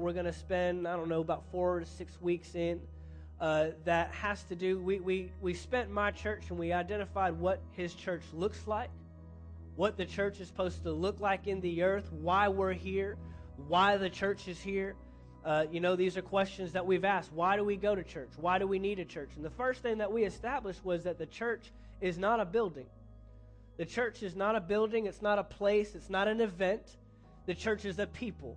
we're going to spend, I don't know, about four to six weeks in. Uh, that has to do, we, we, we spent my church and we identified what his church looks like, what the church is supposed to look like in the earth, why we're here, why the church is here. Uh, you know, these are questions that we've asked. Why do we go to church? Why do we need a church? And the first thing that we established was that the church is not a building. The church is not a building, it's not a place, it's not an event. The church is a people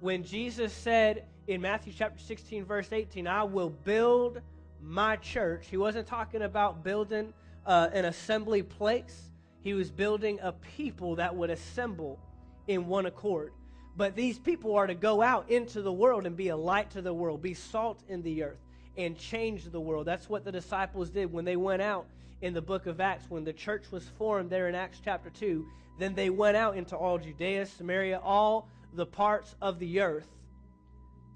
when Jesus said in Matthew chapter 16, verse 18, I will build my church, he wasn't talking about building uh, an assembly place. He was building a people that would assemble in one accord. But these people are to go out into the world and be a light to the world, be salt in the earth, and change the world. That's what the disciples did when they went out in the book of Acts, when the church was formed there in Acts chapter 2. Then they went out into all Judea, Samaria, all the parts of the earth,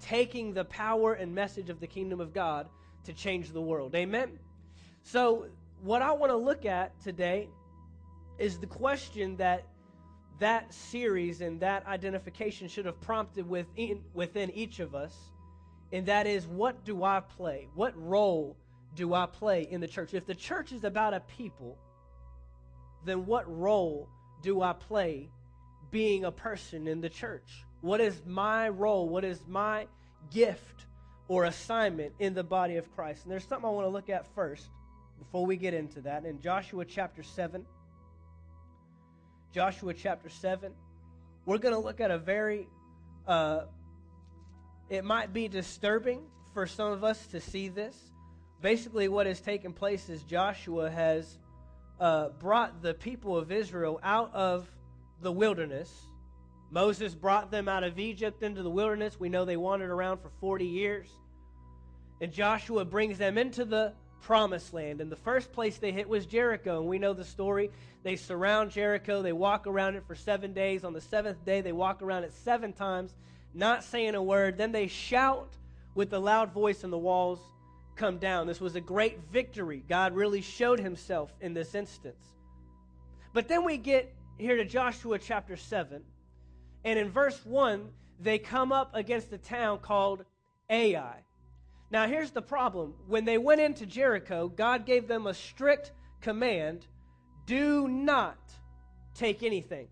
taking the power and message of the kingdom of God to change the world. Amen? So, what I want to look at today is the question that that series and that identification should have prompted within, within each of us, and that is what do I play? What role do I play in the church? If the church is about a people, then what role do I play being a person in the church? What is my role? What is my gift or assignment in the body of Christ? And there's something I want to look at first before we get into that. In Joshua chapter 7, Joshua chapter 7, we're going to look at a very, uh, it might be disturbing for some of us to see this. Basically, what has taken place is Joshua has uh, brought the people of Israel out of the wilderness. Moses brought them out of Egypt into the wilderness. We know they wandered around for 40 years. And Joshua brings them into the promised land. And the first place they hit was Jericho. And we know the story. They surround Jericho, they walk around it for seven days. On the seventh day, they walk around it seven times, not saying a word. Then they shout with a loud voice, and the walls come down. This was a great victory. God really showed himself in this instance. But then we get here to Joshua chapter 7. And in verse 1, they come up against a town called Ai. Now, here's the problem. When they went into Jericho, God gave them a strict command do not take anything.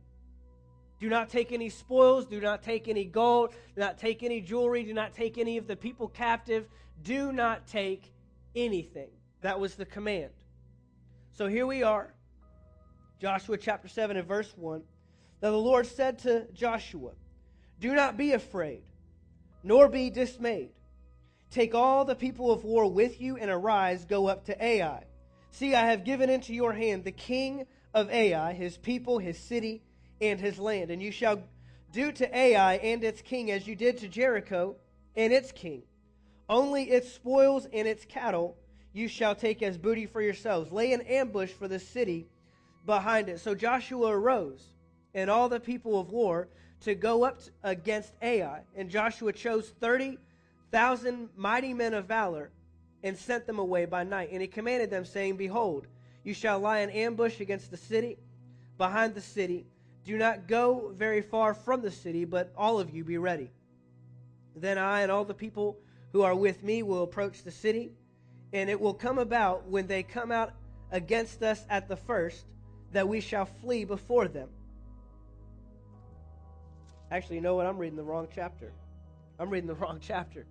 Do not take any spoils. Do not take any gold. Do not take any jewelry. Do not take any of the people captive. Do not take anything. That was the command. So here we are. Joshua chapter 7 and verse 1. Now the Lord said to Joshua, Do not be afraid, nor be dismayed. Take all the people of war with you and arise, go up to Ai. See, I have given into your hand the king of Ai, his people, his city, and his land. And you shall do to Ai and its king as you did to Jericho and its king. Only its spoils and its cattle you shall take as booty for yourselves. Lay an ambush for the city behind it. So Joshua arose and all the people of war to go up against Ai. And Joshua chose 30,000 mighty men of valor and sent them away by night. And he commanded them, saying, Behold, you shall lie in ambush against the city, behind the city. Do not go very far from the city, but all of you be ready. Then I and all the people who are with me will approach the city, and it will come about when they come out against us at the first that we shall flee before them. Actually, you know what? I'm reading the wrong chapter. I'm reading the wrong chapter.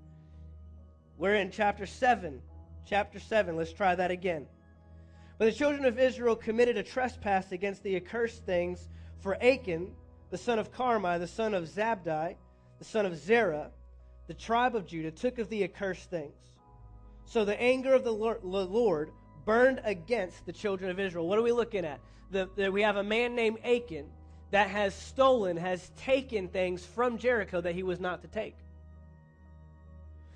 We're in chapter 7. Chapter 7. Let's try that again. But the children of Israel committed a trespass against the accursed things, for Achan, the son of Carmi, the son of Zabdi, the son of Zerah, the tribe of Judah, took of the accursed things. So the anger of the Lord burned against the children of Israel. What are we looking at? the, the, we have a man named Achan that has stolen, has taken things from Jericho that he was not to take.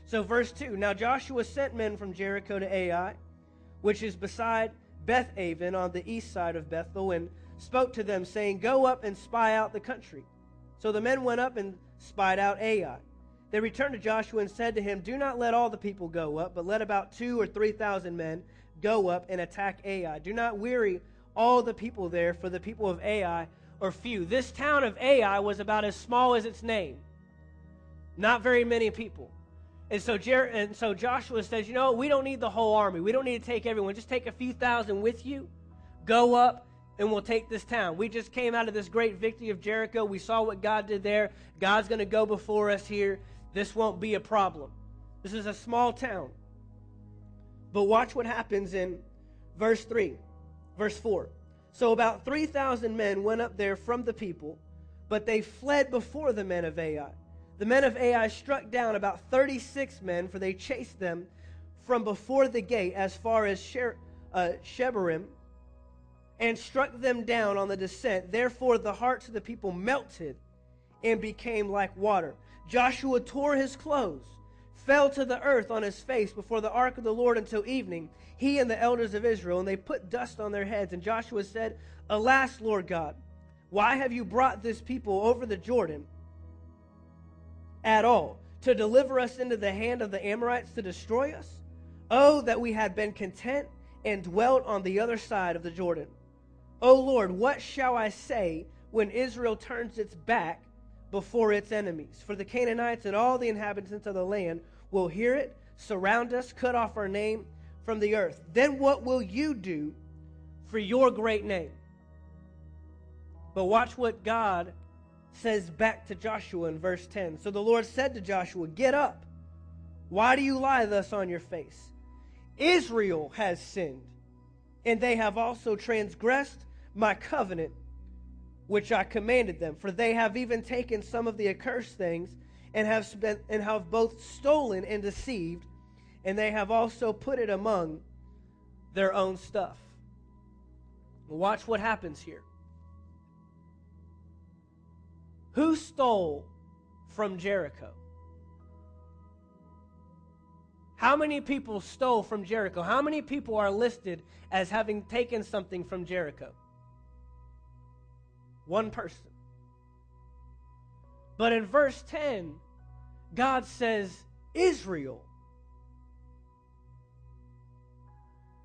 So, verse 2 Now Joshua sent men from Jericho to Ai, which is beside Beth Aven on the east side of Bethel, and spoke to them, saying, Go up and spy out the country. So the men went up and spied out Ai. They returned to Joshua and said to him, Do not let all the people go up, but let about two or three thousand men go up and attack Ai. Do not weary all the people there, for the people of Ai are few. This town of Ai was about as small as its name. Not very many people. And so, Jer- and so Joshua says, You know, we don't need the whole army. We don't need to take everyone. Just take a few thousand with you. Go up, and we'll take this town. We just came out of this great victory of Jericho. We saw what God did there. God's going to go before us here. This won't be a problem. This is a small town. But watch what happens in verse 3, verse 4. So about 3,000 men went up there from the people, but they fled before the men of Ai. The men of Ai struck down about 36 men, for they chased them from before the gate as far as Sher- uh, Shebarim and struck them down on the descent. Therefore, the hearts of the people melted and became like water. Joshua tore his clothes, fell to the earth on his face before the ark of the Lord until evening, he and the elders of Israel, and they put dust on their heads. And Joshua said, Alas, Lord God, why have you brought this people over the Jordan at all? To deliver us into the hand of the Amorites to destroy us? Oh, that we had been content and dwelt on the other side of the Jordan. O Lord, what shall I say when Israel turns its back before its enemies? For the Canaanites and all the inhabitants of the land will hear it, surround us, cut off our name from the earth. Then what will you do for your great name? But watch what God says back to Joshua in verse 10. So the Lord said to Joshua, Get up. Why do you lie thus on your face? Israel has sinned, and they have also transgressed my covenant which I commanded them. For they have even taken some of the accursed things and have spent and have both stolen and deceived, and they have also put it among their own stuff. Watch what happens here. Who stole from Jericho? How many people stole from Jericho? How many people are listed as having taken something from Jericho? One person. But in verse 10, God says, Israel.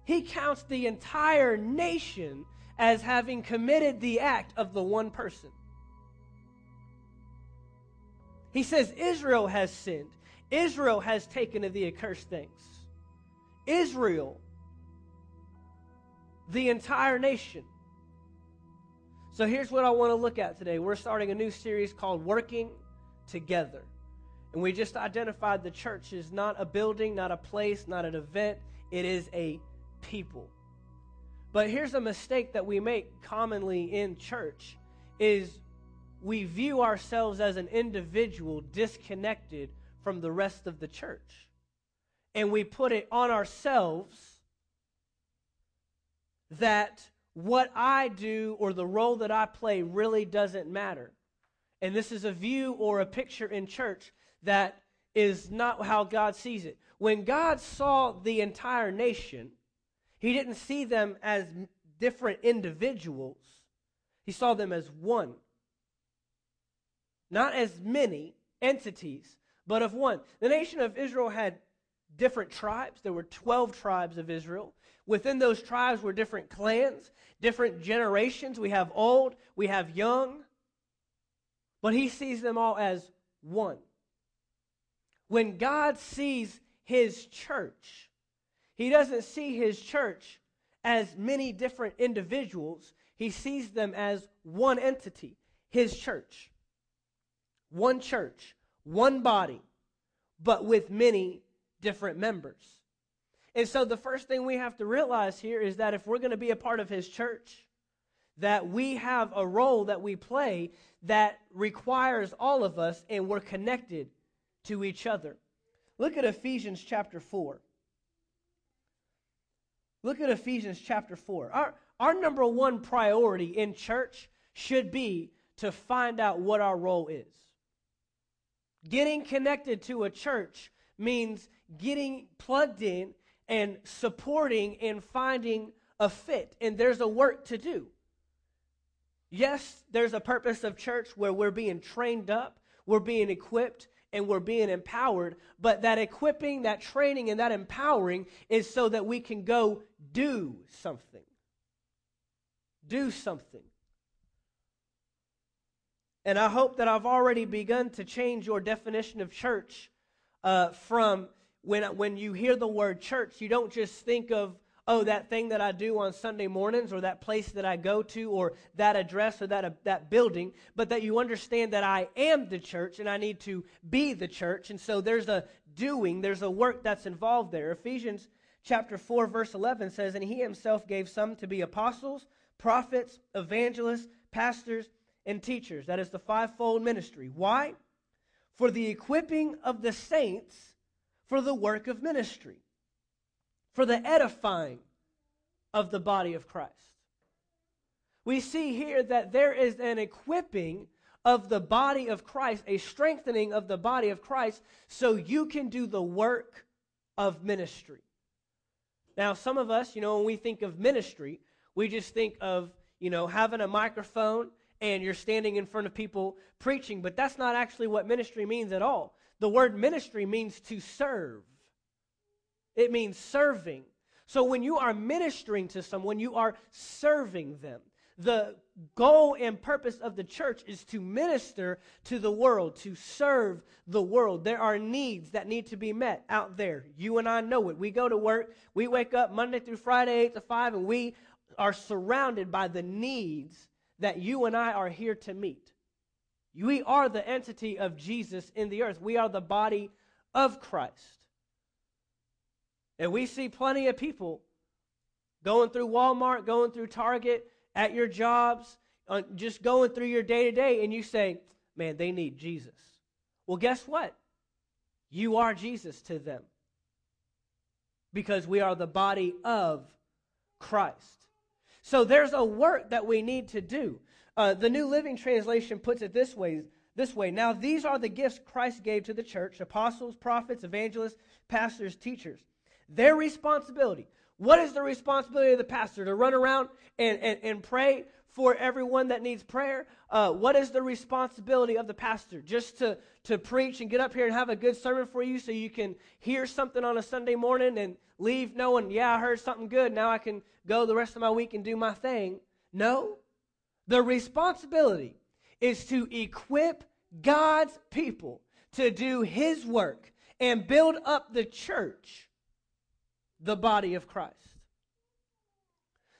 He counts the entire nation as having committed the act of the one person. He says, Israel has sinned. Israel has taken of the accursed things. Israel, the entire nation. So here's what I want to look at today. We're starting a new series called Working Together. And we just identified the church is not a building, not a place, not an event. It is a people. But here's a mistake that we make commonly in church is we view ourselves as an individual disconnected from the rest of the church. And we put it on ourselves that what I do or the role that I play really doesn't matter. And this is a view or a picture in church that is not how God sees it. When God saw the entire nation, he didn't see them as different individuals, he saw them as one. Not as many entities, but of one. The nation of Israel had different tribes. There were 12 tribes of Israel. Within those tribes were different clans, different generations. We have old, we have young, but he sees them all as one. When God sees his church, he doesn't see his church as many different individuals, he sees them as one entity, his church. One church, one body, but with many different members. And so the first thing we have to realize here is that if we're going to be a part of his church, that we have a role that we play that requires all of us and we're connected to each other. Look at Ephesians chapter 4. Look at Ephesians chapter 4. Our, our number one priority in church should be to find out what our role is. Getting connected to a church means getting plugged in and supporting and finding a fit. And there's a work to do. Yes, there's a purpose of church where we're being trained up, we're being equipped, and we're being empowered. But that equipping, that training, and that empowering is so that we can go do something. Do something. And I hope that I've already begun to change your definition of church uh, from when, when you hear the word church, you don't just think of, oh, that thing that I do on Sunday mornings or that place that I go to or that address or that, uh, that building, but that you understand that I am the church and I need to be the church. And so there's a doing, there's a work that's involved there. Ephesians chapter 4, verse 11 says, And he himself gave some to be apostles, prophets, evangelists, pastors, and teachers. That is the fivefold ministry. Why? For the equipping of the saints for the work of ministry, for the edifying of the body of Christ. We see here that there is an equipping of the body of Christ, a strengthening of the body of Christ, so you can do the work of ministry. Now, some of us, you know, when we think of ministry, we just think of, you know, having a microphone and you're standing in front of people preaching, but that's not actually what ministry means at all. The word ministry means to serve, it means serving. So when you are ministering to someone, you are serving them. The goal and purpose of the church is to minister to the world, to serve the world. There are needs that need to be met out there. You and I know it. We go to work, we wake up Monday through Friday, 8 to 5, and we are surrounded by the needs that you and I are here to meet. We are the entity of Jesus in the earth. We are the body of Christ. And we see plenty of people going through Walmart, going through Target, at your jobs, uh, just going through your day to day, and you say, man, they need Jesus. Well, guess what? You are Jesus to them because we are the body of Christ. So there's a work that we need to do. Uh, the New Living Translation puts it this way, this way. Now these are the gifts Christ gave to the church: apostles, prophets, evangelists, pastors, teachers. Their responsibility. What is the responsibility of the pastor? To run around and, and, and pray for everyone that needs prayer? Uh, what is the responsibility of the pastor? Just to, to preach and get up here and have a good sermon for you so you can hear something on a Sunday morning and leave knowing, yeah, I heard something good. Now I can go the rest of my week and do my thing. No. The responsibility is to equip God's people to do his work and build up the church, the body of Christ.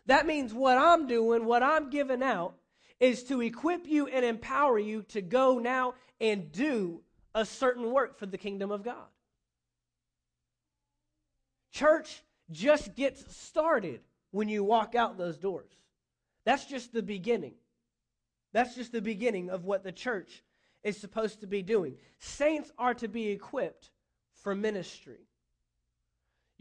That means what I'm doing, what I'm giving out, is to equip you and empower you to go now and do a certain work for the kingdom of God. Church just gets started when you walk out those doors. That's just the beginning. That's just the beginning of what the church is supposed to be doing. Saints are to be equipped for ministry.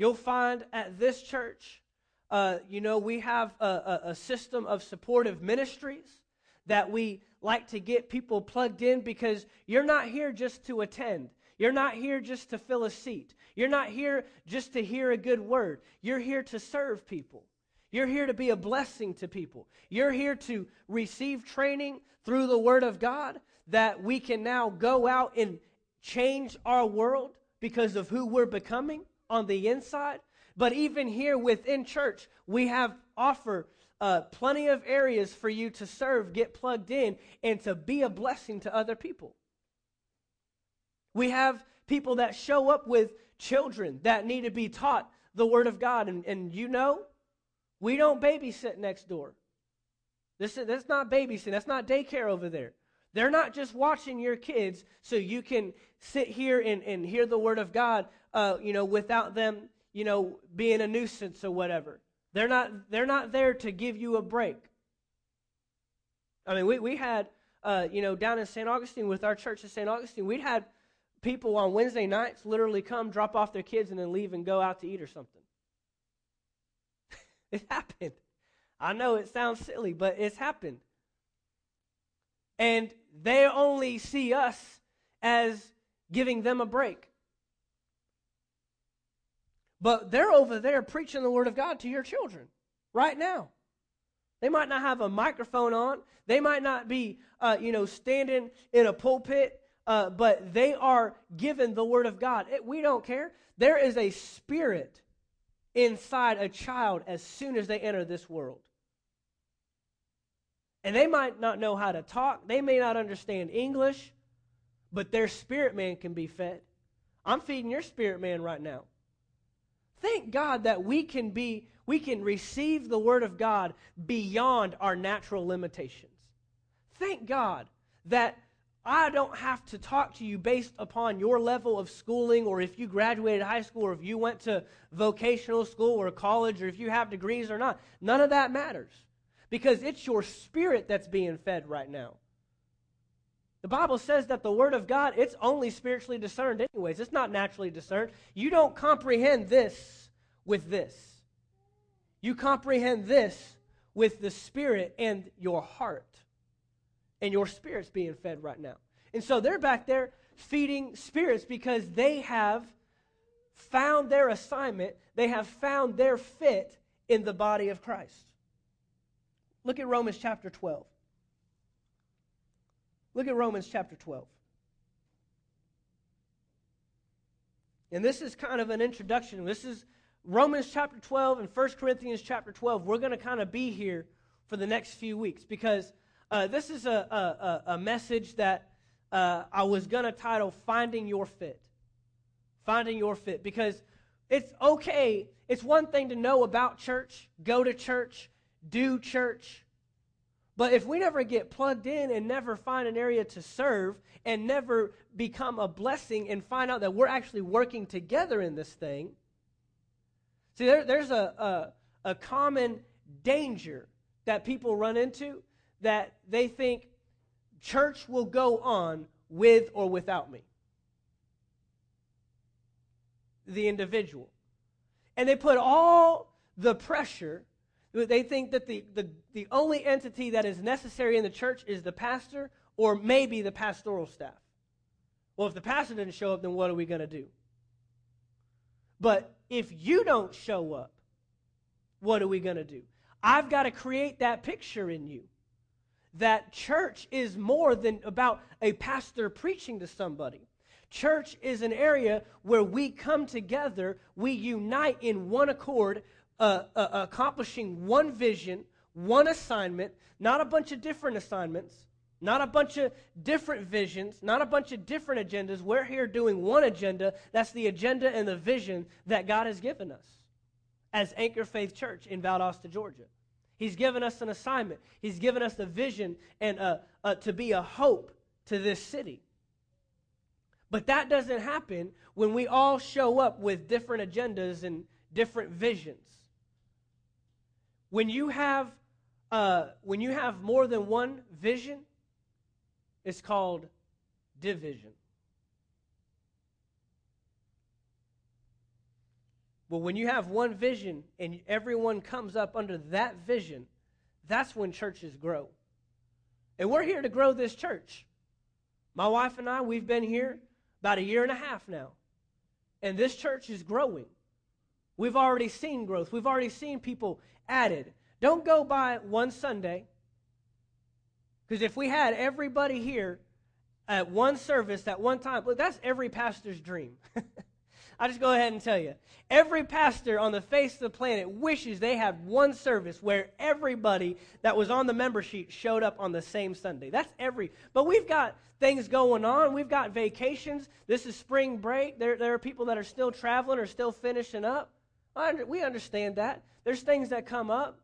You'll find at this church, uh, you know, we have a, a, a system of supportive ministries that we like to get people plugged in because you're not here just to attend. You're not here just to fill a seat. You're not here just to hear a good word. You're here to serve people. You're here to be a blessing to people. You're here to receive training through the Word of God that we can now go out and change our world because of who we're becoming on the inside. But even here within church, we have offer uh, plenty of areas for you to serve, get plugged in, and to be a blessing to other people. We have people that show up with children that need to be taught the Word of God. And, and you know, we don't babysit next door. This is, that's not babysitting. That's not daycare over there. They're not just watching your kids so you can sit here and, and hear the word of God, uh, you know, without them, you know, being a nuisance or whatever. They're not, they're not there to give you a break. I mean, we, we had, uh, you know, down in St. Augustine with our church in St. Augustine, we'd had people on Wednesday nights literally come, drop off their kids, and then leave and go out to eat or something. it happened. I know it sounds silly, but it's happened. And they only see us as giving them a break. But they're over there preaching the Word of God to your children right now. They might not have a microphone on. They might not be, uh, you know, standing in a pulpit, uh, but they are given the Word of God. It, we don't care. There is a spirit inside a child as soon as they enter this world. And they might not know how to talk, they may not understand English, but their spirit man can be fed. I'm feeding your spirit man right now. Thank God that we can be we can receive the word of God beyond our natural limitations. Thank God that I don't have to talk to you based upon your level of schooling or if you graduated high school or if you went to vocational school or college or if you have degrees or not. None of that matters because it's your spirit that's being fed right now. The Bible says that the Word of God, it's only spiritually discerned, anyways. It's not naturally discerned. You don't comprehend this with this. You comprehend this with the Spirit and your heart. And your spirit's being fed right now. And so they're back there feeding spirits because they have found their assignment, they have found their fit in the body of Christ. Look at Romans chapter 12. Look at Romans chapter 12. And this is kind of an introduction. This is Romans chapter 12 and 1 Corinthians chapter 12. We're going to kind of be here for the next few weeks because uh, this is a, a, a message that uh, I was going to title Finding Your Fit. Finding Your Fit. Because it's okay. It's one thing to know about church, go to church, do church, but if we never get plugged in and never find an area to serve and never become a blessing and find out that we're actually working together in this thing, see, there, there's a, a, a common danger that people run into that they think church will go on with or without me. The individual. And they put all the pressure they think that the, the, the only entity that is necessary in the church is the pastor or maybe the pastoral staff. Well, if the pastor didn't show up, then what are we going to do? But if you don't show up, what are we going to do? I've got to create that picture in you that church is more than about a pastor preaching to somebody. Church is an area where we come together, we unite in one accord, uh, uh, accomplishing one vision, one assignment, not a bunch of different assignments, not a bunch of different visions, not a bunch of different agendas. We're here doing one agenda. That's the agenda and the vision that God has given us as Anchor Faith Church in Valdosta, Georgia. He's given us an assignment. He's given us a vision and a, a, to be a hope to this city. But that doesn't happen when we all show up with different agendas and different visions. When you have uh, when you have more than one vision, it's called division. Well, when you have one vision and everyone comes up under that vision, that's when churches grow. And we're here to grow this church. My wife and I, we've been here about a year and a half now. And this church is growing. We've already seen growth. We've already seen people added. Don't go by one Sunday. Because if we had everybody here at one service at one time, look, that's every pastor's dream. I just go ahead and tell you. Every pastor on the face of the planet wishes they had one service where everybody that was on the member sheet showed up on the same Sunday. That's every. But we've got things going on. We've got vacations. This is spring break. There, there are people that are still traveling or still finishing up. We understand that. There's things that come up.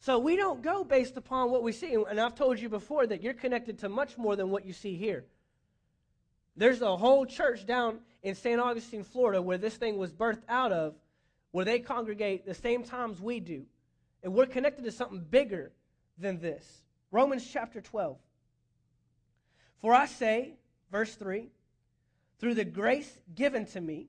So we don't go based upon what we see. And I've told you before that you're connected to much more than what you see here. There's a whole church down in St. Augustine, Florida, where this thing was birthed out of, where they congregate the same times we do. And we're connected to something bigger than this. Romans chapter 12. For I say, verse 3, through the grace given to me,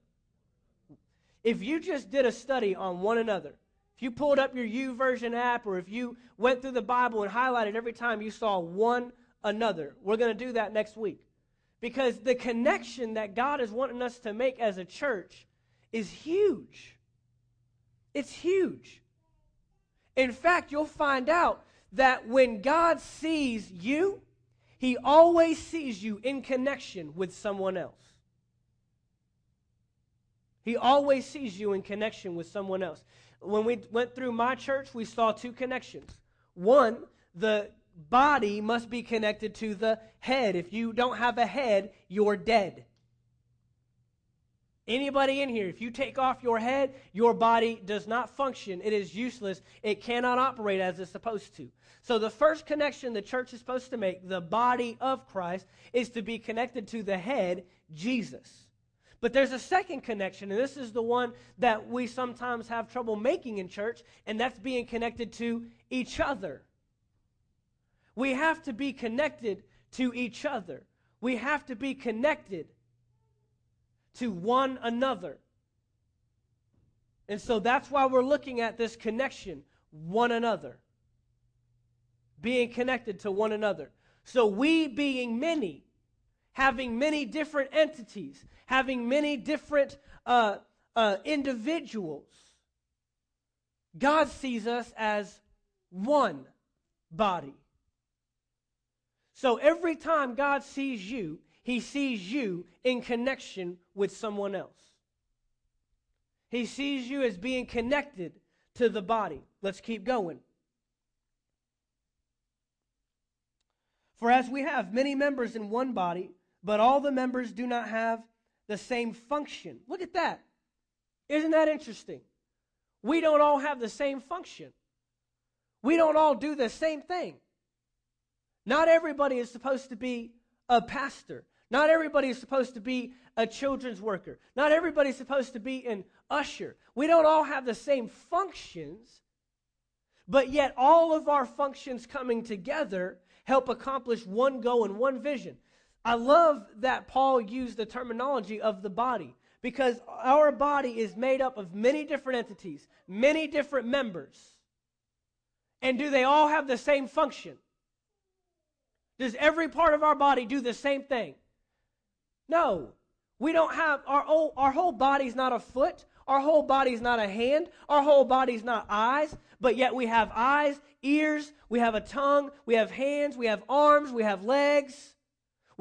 If you just did a study on one another, if you pulled up your YouVersion app or if you went through the Bible and highlighted every time you saw one another, we're going to do that next week. Because the connection that God is wanting us to make as a church is huge. It's huge. In fact, you'll find out that when God sees you, he always sees you in connection with someone else. He always sees you in connection with someone else. When we went through my church, we saw two connections. One, the body must be connected to the head. If you don't have a head, you're dead. Anybody in here, if you take off your head, your body does not function. It is useless. It cannot operate as it's supposed to. So, the first connection the church is supposed to make, the body of Christ, is to be connected to the head, Jesus. But there's a second connection, and this is the one that we sometimes have trouble making in church, and that's being connected to each other. We have to be connected to each other. We have to be connected to one another. And so that's why we're looking at this connection, one another. Being connected to one another. So we being many, having many different entities, having many different uh, uh, individuals, God sees us as one body. So every time God sees you, he sees you in connection with someone else. He sees you as being connected to the body. Let's keep going. For as we have many members in one body, but all the members do not have the same function. Look at that. Isn't that interesting? We don't all have the same function. We don't all do the same thing. Not everybody is supposed to be a pastor. Not everybody is supposed to be a children's worker. Not everybody is supposed to be an usher. We don't all have the same functions, but yet all of our functions coming together help accomplish one goal and one vision. I love that Paul used the terminology of the body because our body is made up of many different entities, many different members. And do they all have the same function? Does every part of our body do the same thing? No. We don't have our whole, our whole body's not a foot. Our whole body's not a hand. Our whole body's not eyes. But yet we have eyes, ears, we have a tongue, we have hands, we have arms, we have legs.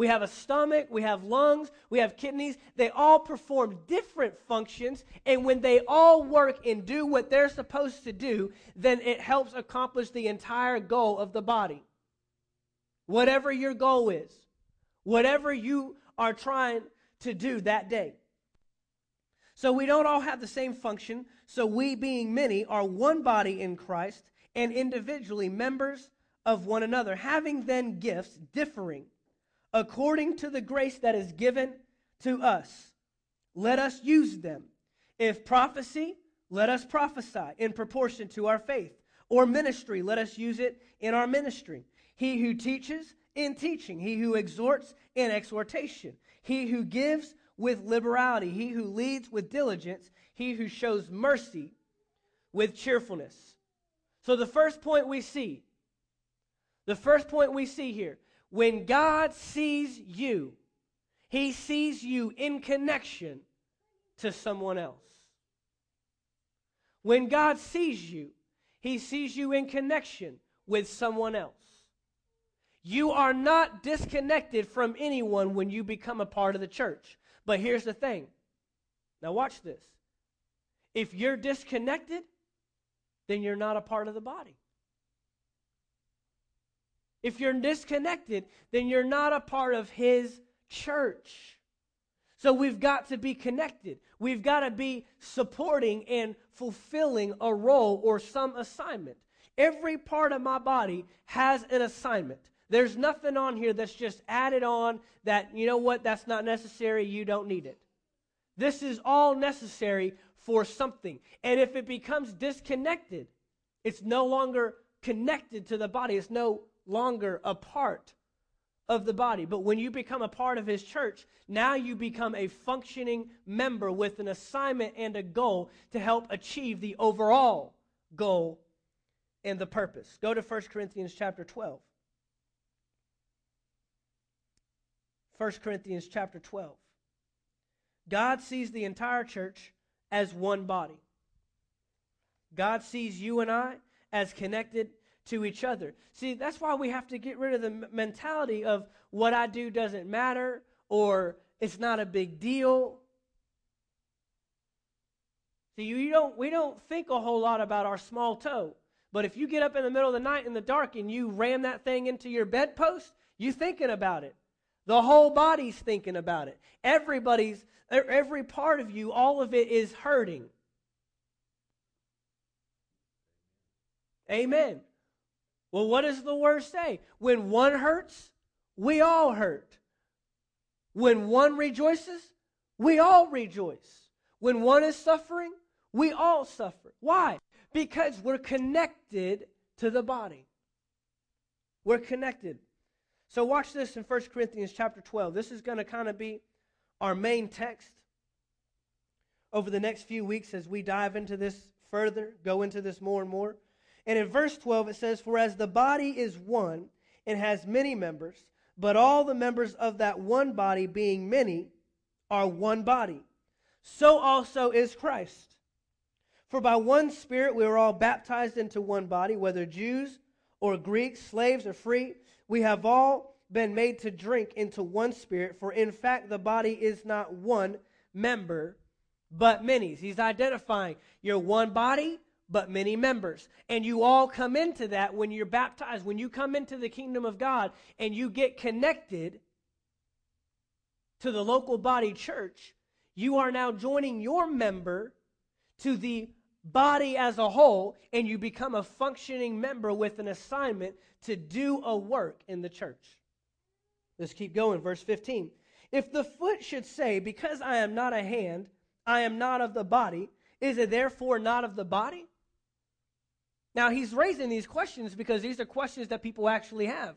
We have a stomach, we have lungs, we have kidneys. They all perform different functions, and when they all work and do what they're supposed to do, then it helps accomplish the entire goal of the body. Whatever your goal is, whatever you are trying to do that day. So we don't all have the same function. So we, being many, are one body in Christ and individually members of one another, having then gifts differing according to the grace that is given to us. Let us use them. If prophecy, let us prophesy in proportion to our faith. Or ministry, let us use it in our ministry. He who teaches, in teaching, he who exhorts in exhortation, he who gives with liberality, he who leads with diligence, he who shows mercy with cheerfulness. So, the first point we see, the first point we see here, when God sees you, he sees you in connection to someone else. When God sees you, he sees you in connection with someone else. You are not disconnected from anyone when you become a part of the church. But here's the thing. Now, watch this. If you're disconnected, then you're not a part of the body. If you're disconnected, then you're not a part of His church. So we've got to be connected. We've got to be supporting and fulfilling a role or some assignment. Every part of my body has an assignment. There's nothing on here that's just added on that, you know what, that's not necessary, you don't need it. This is all necessary for something. And if it becomes disconnected, it's no longer connected to the body, it's no longer a part of the body. But when you become a part of his church, now you become a functioning member with an assignment and a goal to help achieve the overall goal and the purpose. Go to 1 Corinthians chapter 12. 1 Corinthians chapter 12. God sees the entire church as one body. God sees you and I as connected to each other. See, that's why we have to get rid of the mentality of what I do doesn't matter or it's not a big deal. See, you don't, we don't think a whole lot about our small toe. But if you get up in the middle of the night in the dark and you ram that thing into your bedpost, you thinking about it. The whole body's thinking about it. Everybody's, every part of you, all of it is hurting. Amen. Well, what does the word say? When one hurts, we all hurt. When one rejoices, we all rejoice. When one is suffering, we all suffer. Why? Because we're connected to the body. We're connected. So watch this in 1 Corinthians chapter 12. This is going to kind of be our main text over the next few weeks as we dive into this further, go into this more and more. And in verse 12, it says, For as the body is one and has many members, but all the members of that one body, being many, are one body, so also is Christ. For by one Spirit we are all baptized into one body, whether Jews or Greeks, slaves or free. We have all been made to drink into one Spirit, for in fact the body is not one member, but many. He's identifying you're one body, but many members. And you all come into that when you're baptized, when you come into the kingdom of God and you get connected to the local body church, you are now joining your member to the body as a whole, and you become a functioning member with an assignment to do a work in the church. Let's keep going. Verse 15. If the foot should say, Because I am not a hand, I am not of the body, is it therefore not of the body? Now, he's raising these questions because these are questions that people actually have.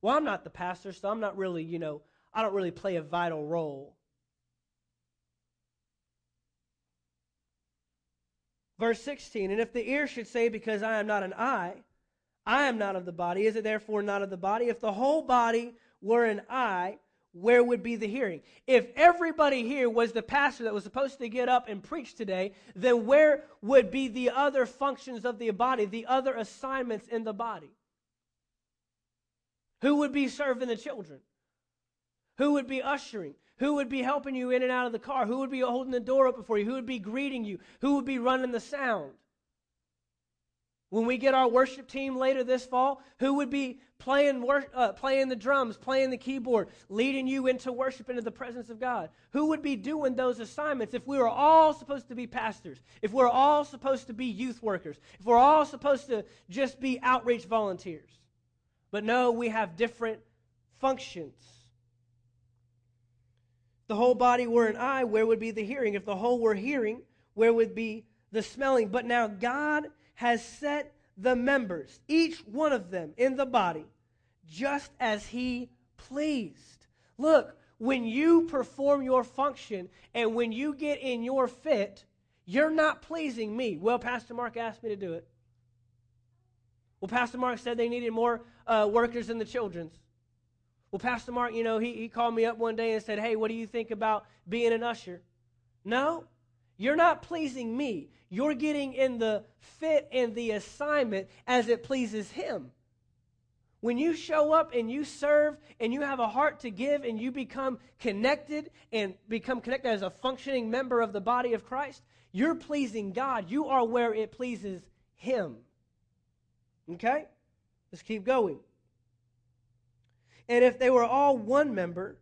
Well, I'm not the pastor, so I'm not really, you know, I don't really play a vital role. Verse 16, and if the ear should say, Because I am not an eye, I am not of the body, is it therefore not of the body? If the whole body were an eye, where would be the hearing? If everybody here was the pastor that was supposed to get up and preach today, then where would be the other functions of the body, the other assignments in the body? Who would be serving the children? Who would be ushering? Who would be helping you in and out of the car? Who would be holding the door open for you? Who would be greeting you? Who would be running the sound? When we get our worship team later this fall, who would be playing, uh, playing the drums, playing the keyboard, leading you into worship into the presence of God? Who would be doing those assignments if we were all supposed to be pastors, if we're all supposed to be youth workers, if we're all supposed to just be outreach volunteers? But no, we have different functions. the whole body were an eye, where would be the hearing? If the whole were hearing, where would be the smelling? But now God has set the members, each one of them in the body, just as he pleased. Look, when you perform your function and when you get in your fit, you're not pleasing me. Well, Pastor Mark asked me to do it. Well, Pastor Mark said they needed more uh, workers in the children's. Well, Pastor Mark, you know, he, he called me up one day and said, Hey, what do you think about being an usher? No, you're not pleasing me. You're getting in the fit and the assignment as it pleases Him. When you show up and you serve and you have a heart to give and you become connected and become connected as a functioning member of the body of Christ, you're pleasing God. You are where it pleases Him. Okay? Let's keep going. And if they were all one member,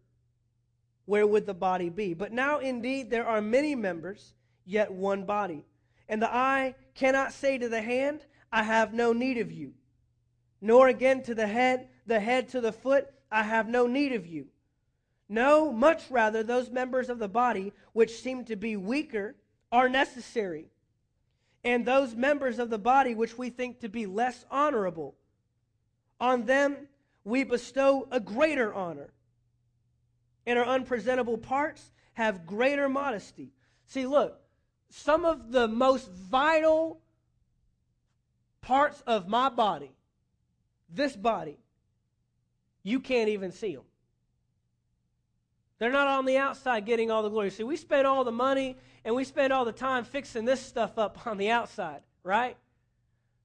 where would the body be? But now indeed there are many members yet one body. And the eye cannot say to the hand, I have no need of you. Nor again to the head, the head to the foot, I have no need of you. No, much rather, those members of the body which seem to be weaker are necessary. And those members of the body which we think to be less honorable, on them we bestow a greater honor. And our unpresentable parts have greater modesty. See, look, some of the most vital parts of my body, this body, you can't even see them. They're not on the outside getting all the glory. See, we spend all the money and we spend all the time fixing this stuff up on the outside, right?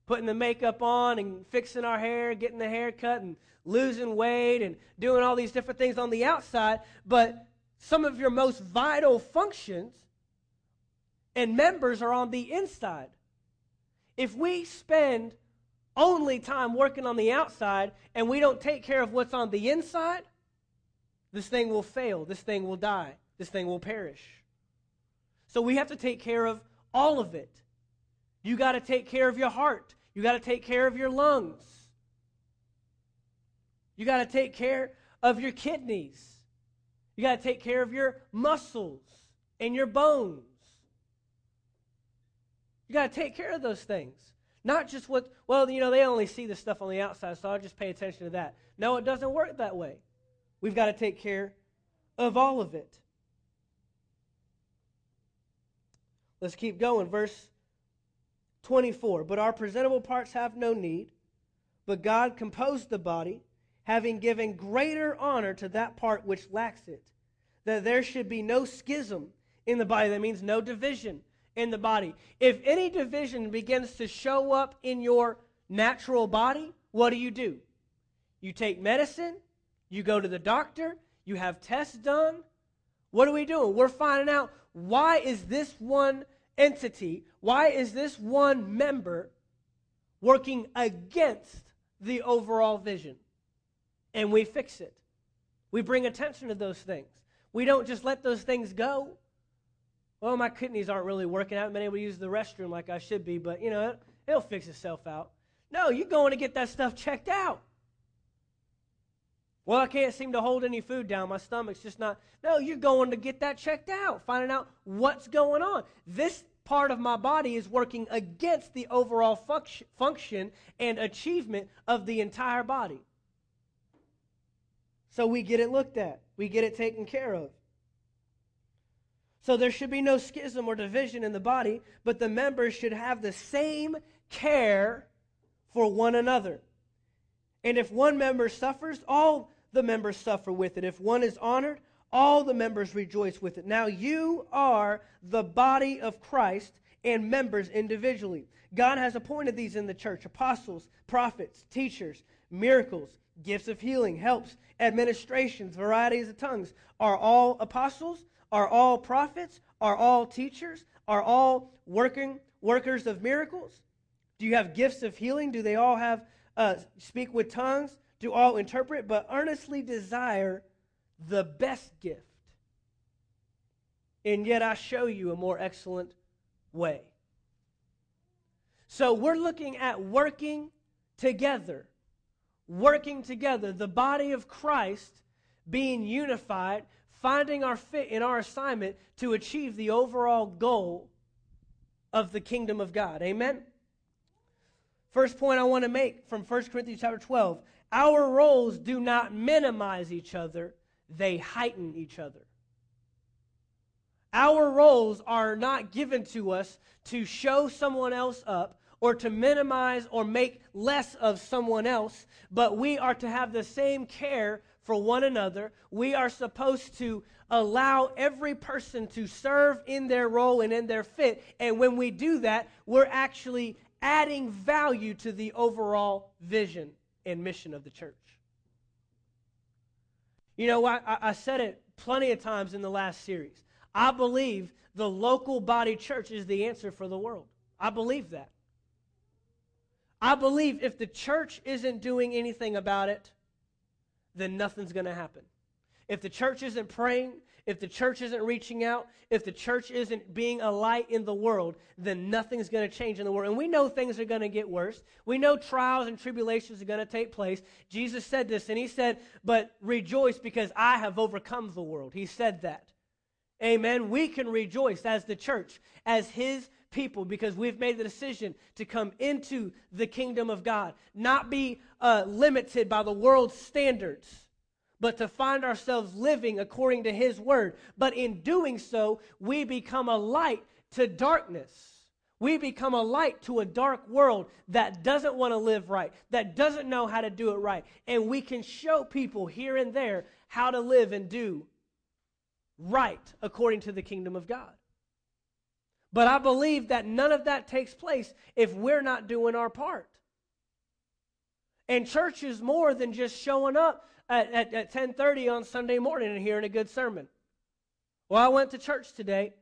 Putting the makeup on and fixing our hair, getting the haircut and losing weight and doing all these different things on the outside. But some of your most vital functions and members are on the inside. If we spend only time working on the outside and we don't take care of what's on the inside, this thing will fail. This thing will die. This thing will perish. So we have to take care of all of it. You got to take care of your heart. You got to take care of your lungs. You got to take care of your kidneys. You got to take care of your muscles and your bones. You got to take care of those things. Not just what, well, you know, they only see the stuff on the outside, so I'll just pay attention to that. No, it doesn't work that way. We've got to take care of all of it. Let's keep going. Verse 24. But our presentable parts have no need, but God composed the body, having given greater honor to that part which lacks it, that there should be no schism in the body. That means no division in the body. If any division begins to show up in your natural body, what do you do? You take medicine, you go to the doctor, you have tests done. What are we doing? We're finding out why is this one entity, why is this one member working against the overall vision? And we fix it. We bring attention to those things. We don't just let those things go. Well, my kidneys aren't really working. I haven't been able to use the restroom like I should be, but you know, it'll fix itself out. No, you're going to get that stuff checked out. Well, I can't seem to hold any food down. My stomach's just not. No, you're going to get that checked out, finding out what's going on. This part of my body is working against the overall function and achievement of the entire body. So we get it looked at, we get it taken care of. So there should be no schism or division in the body, but the members should have the same care for one another. And if one member suffers, all the members suffer with it. If one is honored, all the members rejoice with it. Now you are the body of Christ and members individually. God has appointed these in the church apostles, prophets, teachers, miracles, gifts of healing, helps, administrations, varieties of tongues. Are all apostles? Are all prophets? Are all teachers? Are all working workers of miracles? Do you have gifts of healing? Do they all have uh, speak with tongues, do all interpret, but earnestly desire the best gift. And yet I show you a more excellent way. So we're looking at working together. Working together, the body of Christ being unified, finding our fit in our assignment to achieve the overall goal of the kingdom of God. Amen? First point I want to make from 1 Corinthians chapter 12 our roles do not minimize each other, they heighten each other. Our roles are not given to us to show someone else up or to minimize or make less of someone else, but we are to have the same care for one another. We are supposed to allow every person to serve in their role and in their fit. And when we do that, we're actually adding value to the overall vision and mission of the church. You know, I, I said it plenty of times in the last series. I believe the local body church is the answer for the world. I believe that. I believe if the church isn't doing anything about it, then nothing's going to happen. If the church isn't praying, if the church isn't reaching out, if the church isn't being a light in the world, then nothing's going to change in the world. And we know things are going to get worse. We know trials and tribulations are going to take place. Jesus said this, and he said, But rejoice because I have overcome the world. He said that. Amen. We can rejoice as the church, as his people, because we've made the decision to come into the kingdom of God, not be uh, limited by the world's standards but to find ourselves living according to His word. But in doing so, we become a light to darkness. We become a light to a dark world that doesn't want to live right, that doesn't know how to do it right. And we can show people here and there how to live and do right according to the kingdom of God. But I believe that none of that takes place if we're not doing our part. And church is more than just showing up at, at, at 1030 on Sunday morning and hearing a good sermon. Well, I went to church today.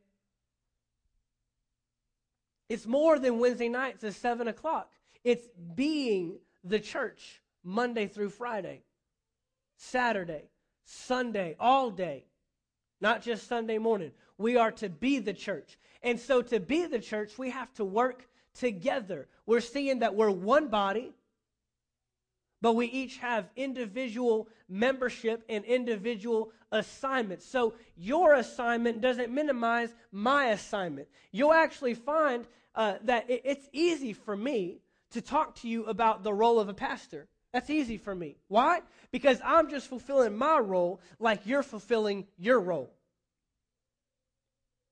It's more than Wednesday nights at 7 o'clock. It's being the church Monday through Friday, Saturday, Sunday, all day, not just Sunday morning. We are to be the church. And so, to be the church, we have to work together. We're seeing that we're one body, but we each have individual membership and individual assignments. So, your assignment doesn't minimize my assignment. You'll actually find uh, that it's easy for me to talk to you about the role of a pastor. That's easy for me. Why? Because I'm just fulfilling my role like you're fulfilling your role.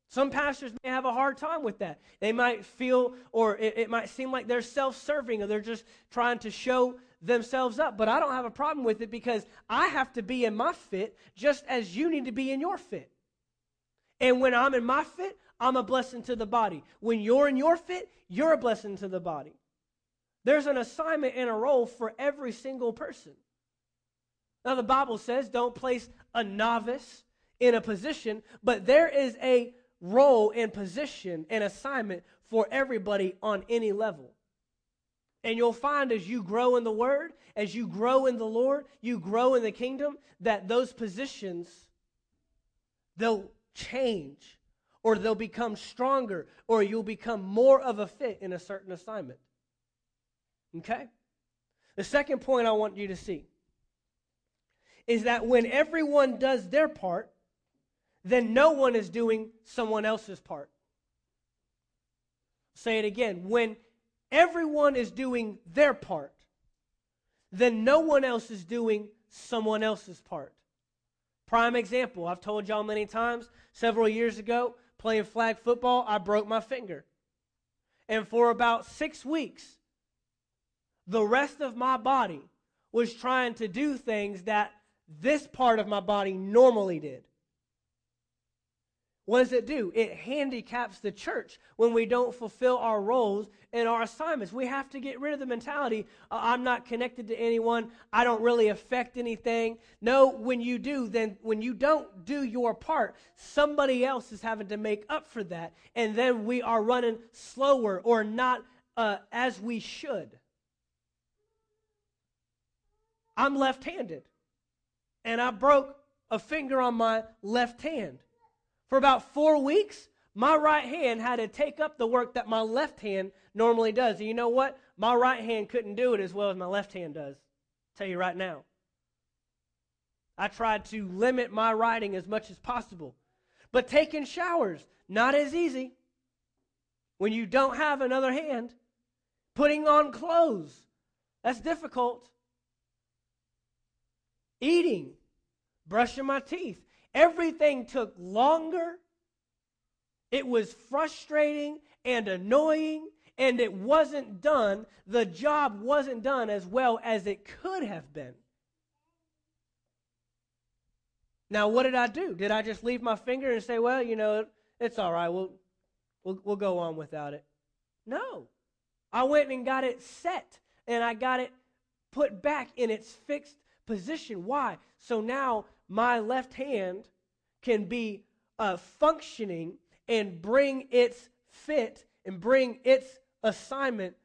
Some pastors may have a hard time with that. They might feel, or it, it might seem like they're self serving or they're just trying to show themselves up. But I don't have a problem with it because I have to be in my fit just as you need to be in your fit. And when I'm in my fit, I'm a blessing to the body. When you're in your fit, you're a blessing to the body. There's an assignment and a role for every single person. Now, the Bible says don't place a novice in a position, but there is a role and position and assignment for everybody on any level. And you'll find as you grow in the Word, as you grow in the Lord, you grow in the kingdom, that those positions, they'll change or they'll become stronger or you'll become more of a fit in a certain assignment. Okay? The second point I want you to see is that when everyone does their part, then no one is doing someone else's part. Say it again. When everyone is doing their part, then no one else is doing someone else's part. Prime example, I've told y'all many times, several years ago, playing flag football, I broke my finger. And for about six weeks, the rest of my body was trying to do things that this part of my body normally did. What does it do? It handicaps the church when we don't fulfill our roles and our assignments. We have to get rid of the mentality uh, I'm not connected to anyone, I don't really affect anything. No, when you do, then when you don't do your part, somebody else is having to make up for that. And then we are running slower or not uh, as we should. I'm left handed, and I broke a finger on my left hand. For about four weeks, my right hand had to take up the work that my left hand normally does. And you know what? My right hand couldn't do it as well as my left hand does. I'll tell you right now. I tried to limit my writing as much as possible. But taking showers, not as easy. When you don't have another hand, putting on clothes, that's difficult. Eating, brushing my teeth, Everything took longer. It was frustrating and annoying, and it wasn't done. The job wasn't done as well as it could have been. Now, what did I do? Did I just leave my finger and say, well, you know, it's all right, we'll, we'll, we'll go on without it? No. I went and got it set, and I got it put back in its fixed position. Why? So now my left hand can be uh, functioning and bring its fit and bring its assignment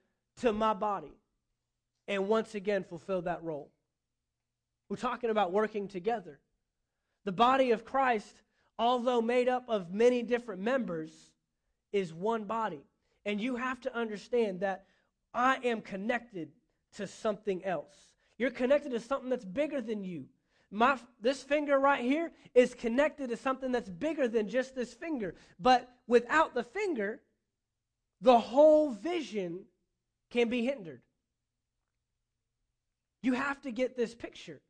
to my body and once again fulfill that role. We're talking about working together. The body of Christ, although made up of many different members, is one body. And you have to understand that I am connected to something else. You're connected to something that's bigger than you. My, this finger right here is connected to something that's bigger than just this finger. But without the finger, the whole vision can be hindered. You have to get this picture.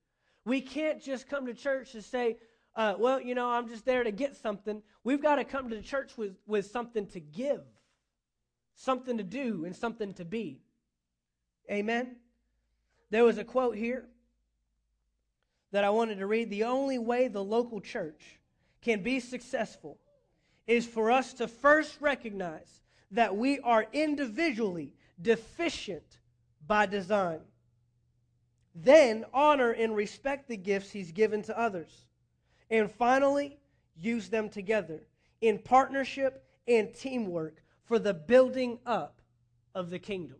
We can't just come to church and say, uh, well, you know, I'm just there to get something. We've got to come to church with, with something to give, something to do and something to be. Amen? There was a quote here that I wanted to read. The only way the local church can be successful is for us to first recognize that we are individually deficient by design. Then honor and respect the gifts he's given to others. And finally, use them together in partnership and teamwork for the building up of the kingdom.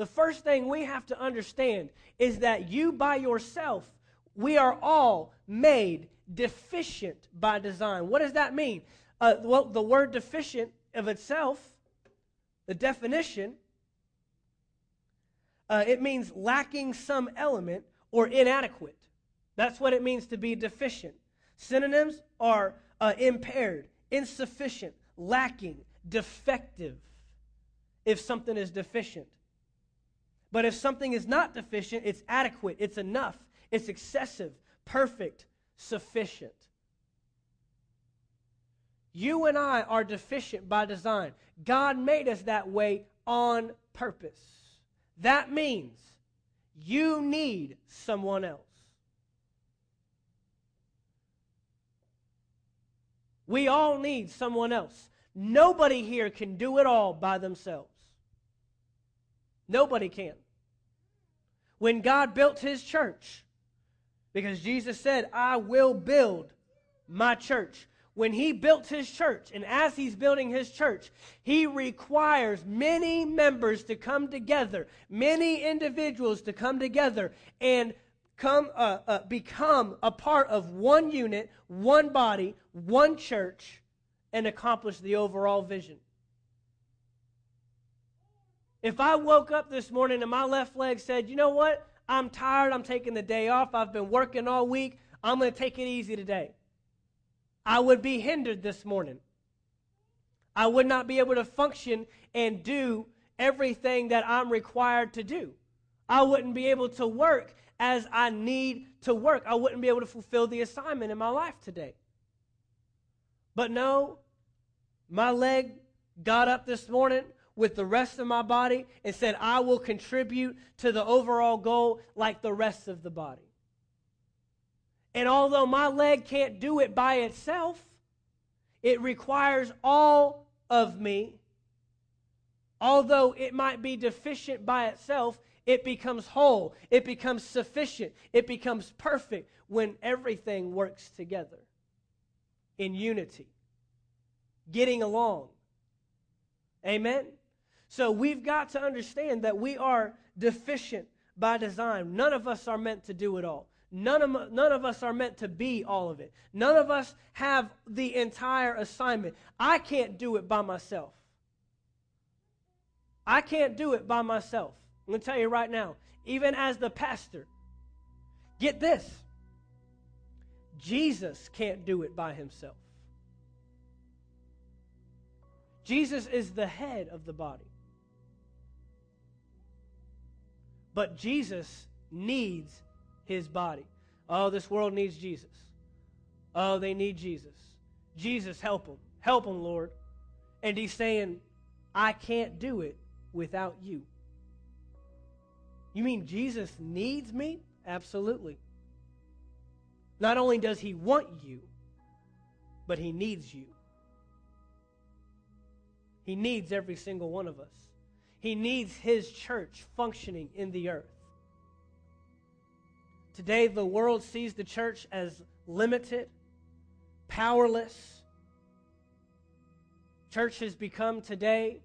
The first thing we have to understand is that you by yourself, we are all made deficient by design. What does that mean? Uh, well, the word deficient of itself, the definition, uh, it means lacking some element or inadequate. That's what it means to be deficient. Synonyms are uh, impaired, insufficient, lacking, defective, if something is deficient. But if something is not deficient, it's adequate, it's enough, it's excessive, perfect, sufficient. You and I are deficient by design. God made us that way on purpose. That means you need someone else. We all need someone else. Nobody here can do it all by themselves. Nobody can. When God built his church, because Jesus said, I will build my church. When he built his church, and as he's building his church, he requires many members to come together, many individuals to come together and come uh, uh, become a part of one unit, one body, one church, and accomplish the overall vision. If I woke up this morning and my left leg said, you know what? I'm tired. I'm taking the day off. I've been working all week. I'm going to take it easy today. I would be hindered this morning. I would not be able to function and do everything that I'm required to do. I wouldn't be able to work as I need to work. I wouldn't be able to fulfill the assignment in my life today. But no, my leg got up this morning with the rest of my body and said, I will contribute to the overall goal like the rest of the body. And although my leg can't do it by itself, it requires all of me. Although it might be deficient by itself, it becomes whole, it becomes sufficient, it becomes perfect when everything works together in unity, getting along. Amen? So we've got to understand that we are deficient by design. None of us are meant to do it all. None of, none of us are meant to be all of it. None of us have the entire assignment. I can't do it by myself. I can't do it by myself. I'm going to tell you right now, even as the pastor, get this Jesus can't do it by himself. Jesus is the head of the body. But Jesus needs his body. Oh, this world needs Jesus. Oh, they need Jesus. Jesus, help them. Help them, Lord. And he's saying, I can't do it without you. You mean Jesus needs me? Absolutely. Not only does he want you, but he needs you. He needs every single one of us. He needs his church functioning in the earth. Today, the world sees the church as limited, powerless. Church has become today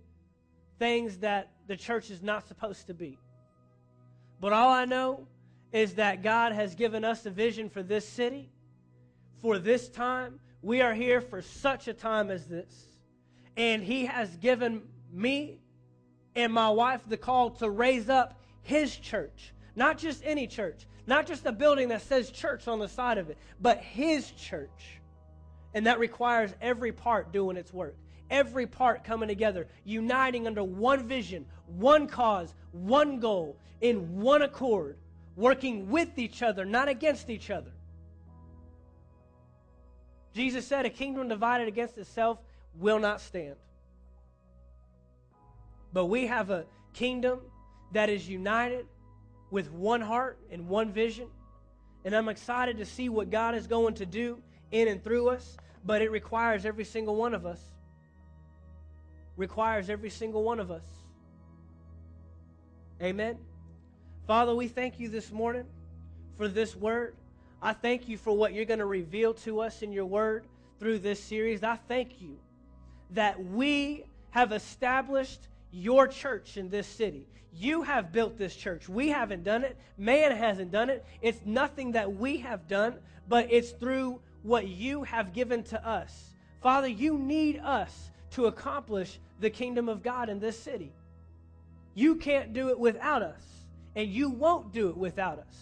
things that the church is not supposed to be. But all I know is that God has given us a vision for this city, for this time. We are here for such a time as this. And He has given me and my wife the call to raise up His church. Not just any church, not just a building that says church on the side of it, but His church. And that requires every part doing its work every part coming together, uniting under one vision, one cause, one goal, in one accord, working with each other, not against each other. Jesus said, A kingdom divided against itself will not stand. But we have a kingdom that is united with one heart and one vision. And I'm excited to see what God is going to do in and through us, but it requires every single one of us. Requires every single one of us. Amen. Father, we thank you this morning for this word. I thank you for what you're going to reveal to us in your word through this series. I thank you that we have established your church in this city. You have built this church. We haven't done it. Man hasn't done it. It's nothing that we have done, but it's through what you have given to us. Father, you need us to accomplish the kingdom of God in this city. You can't do it without us, and you won't do it without us.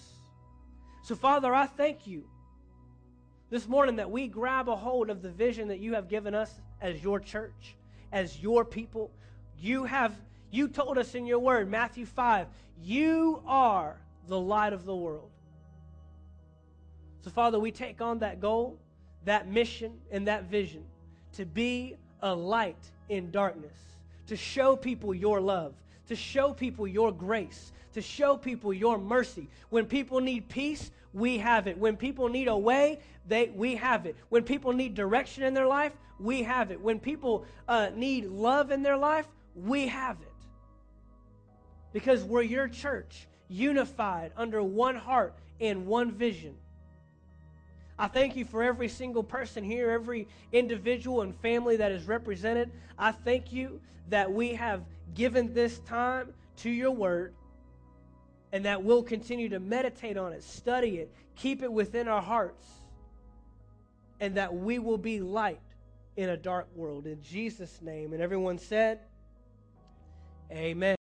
So, Father, I thank you this morning that we grab a hold of the vision that you have given us as your church, as your people. You have you told us in your word, Matthew 5, you are the light of the world. So, Father, we take on that goal, that mission, and that vision to be a light in darkness, to show people your love, to show people your grace, to show people your mercy. When people need peace, we have it. When people need a way, they, we have it. When people need direction in their life, we have it. When people uh, need love in their life, we have it because we're your church, unified under one heart and one vision. I thank you for every single person here, every individual and family that is represented. I thank you that we have given this time to your word and that we'll continue to meditate on it, study it, keep it within our hearts, and that we will be light in a dark world. In Jesus' name. And everyone said, Amen.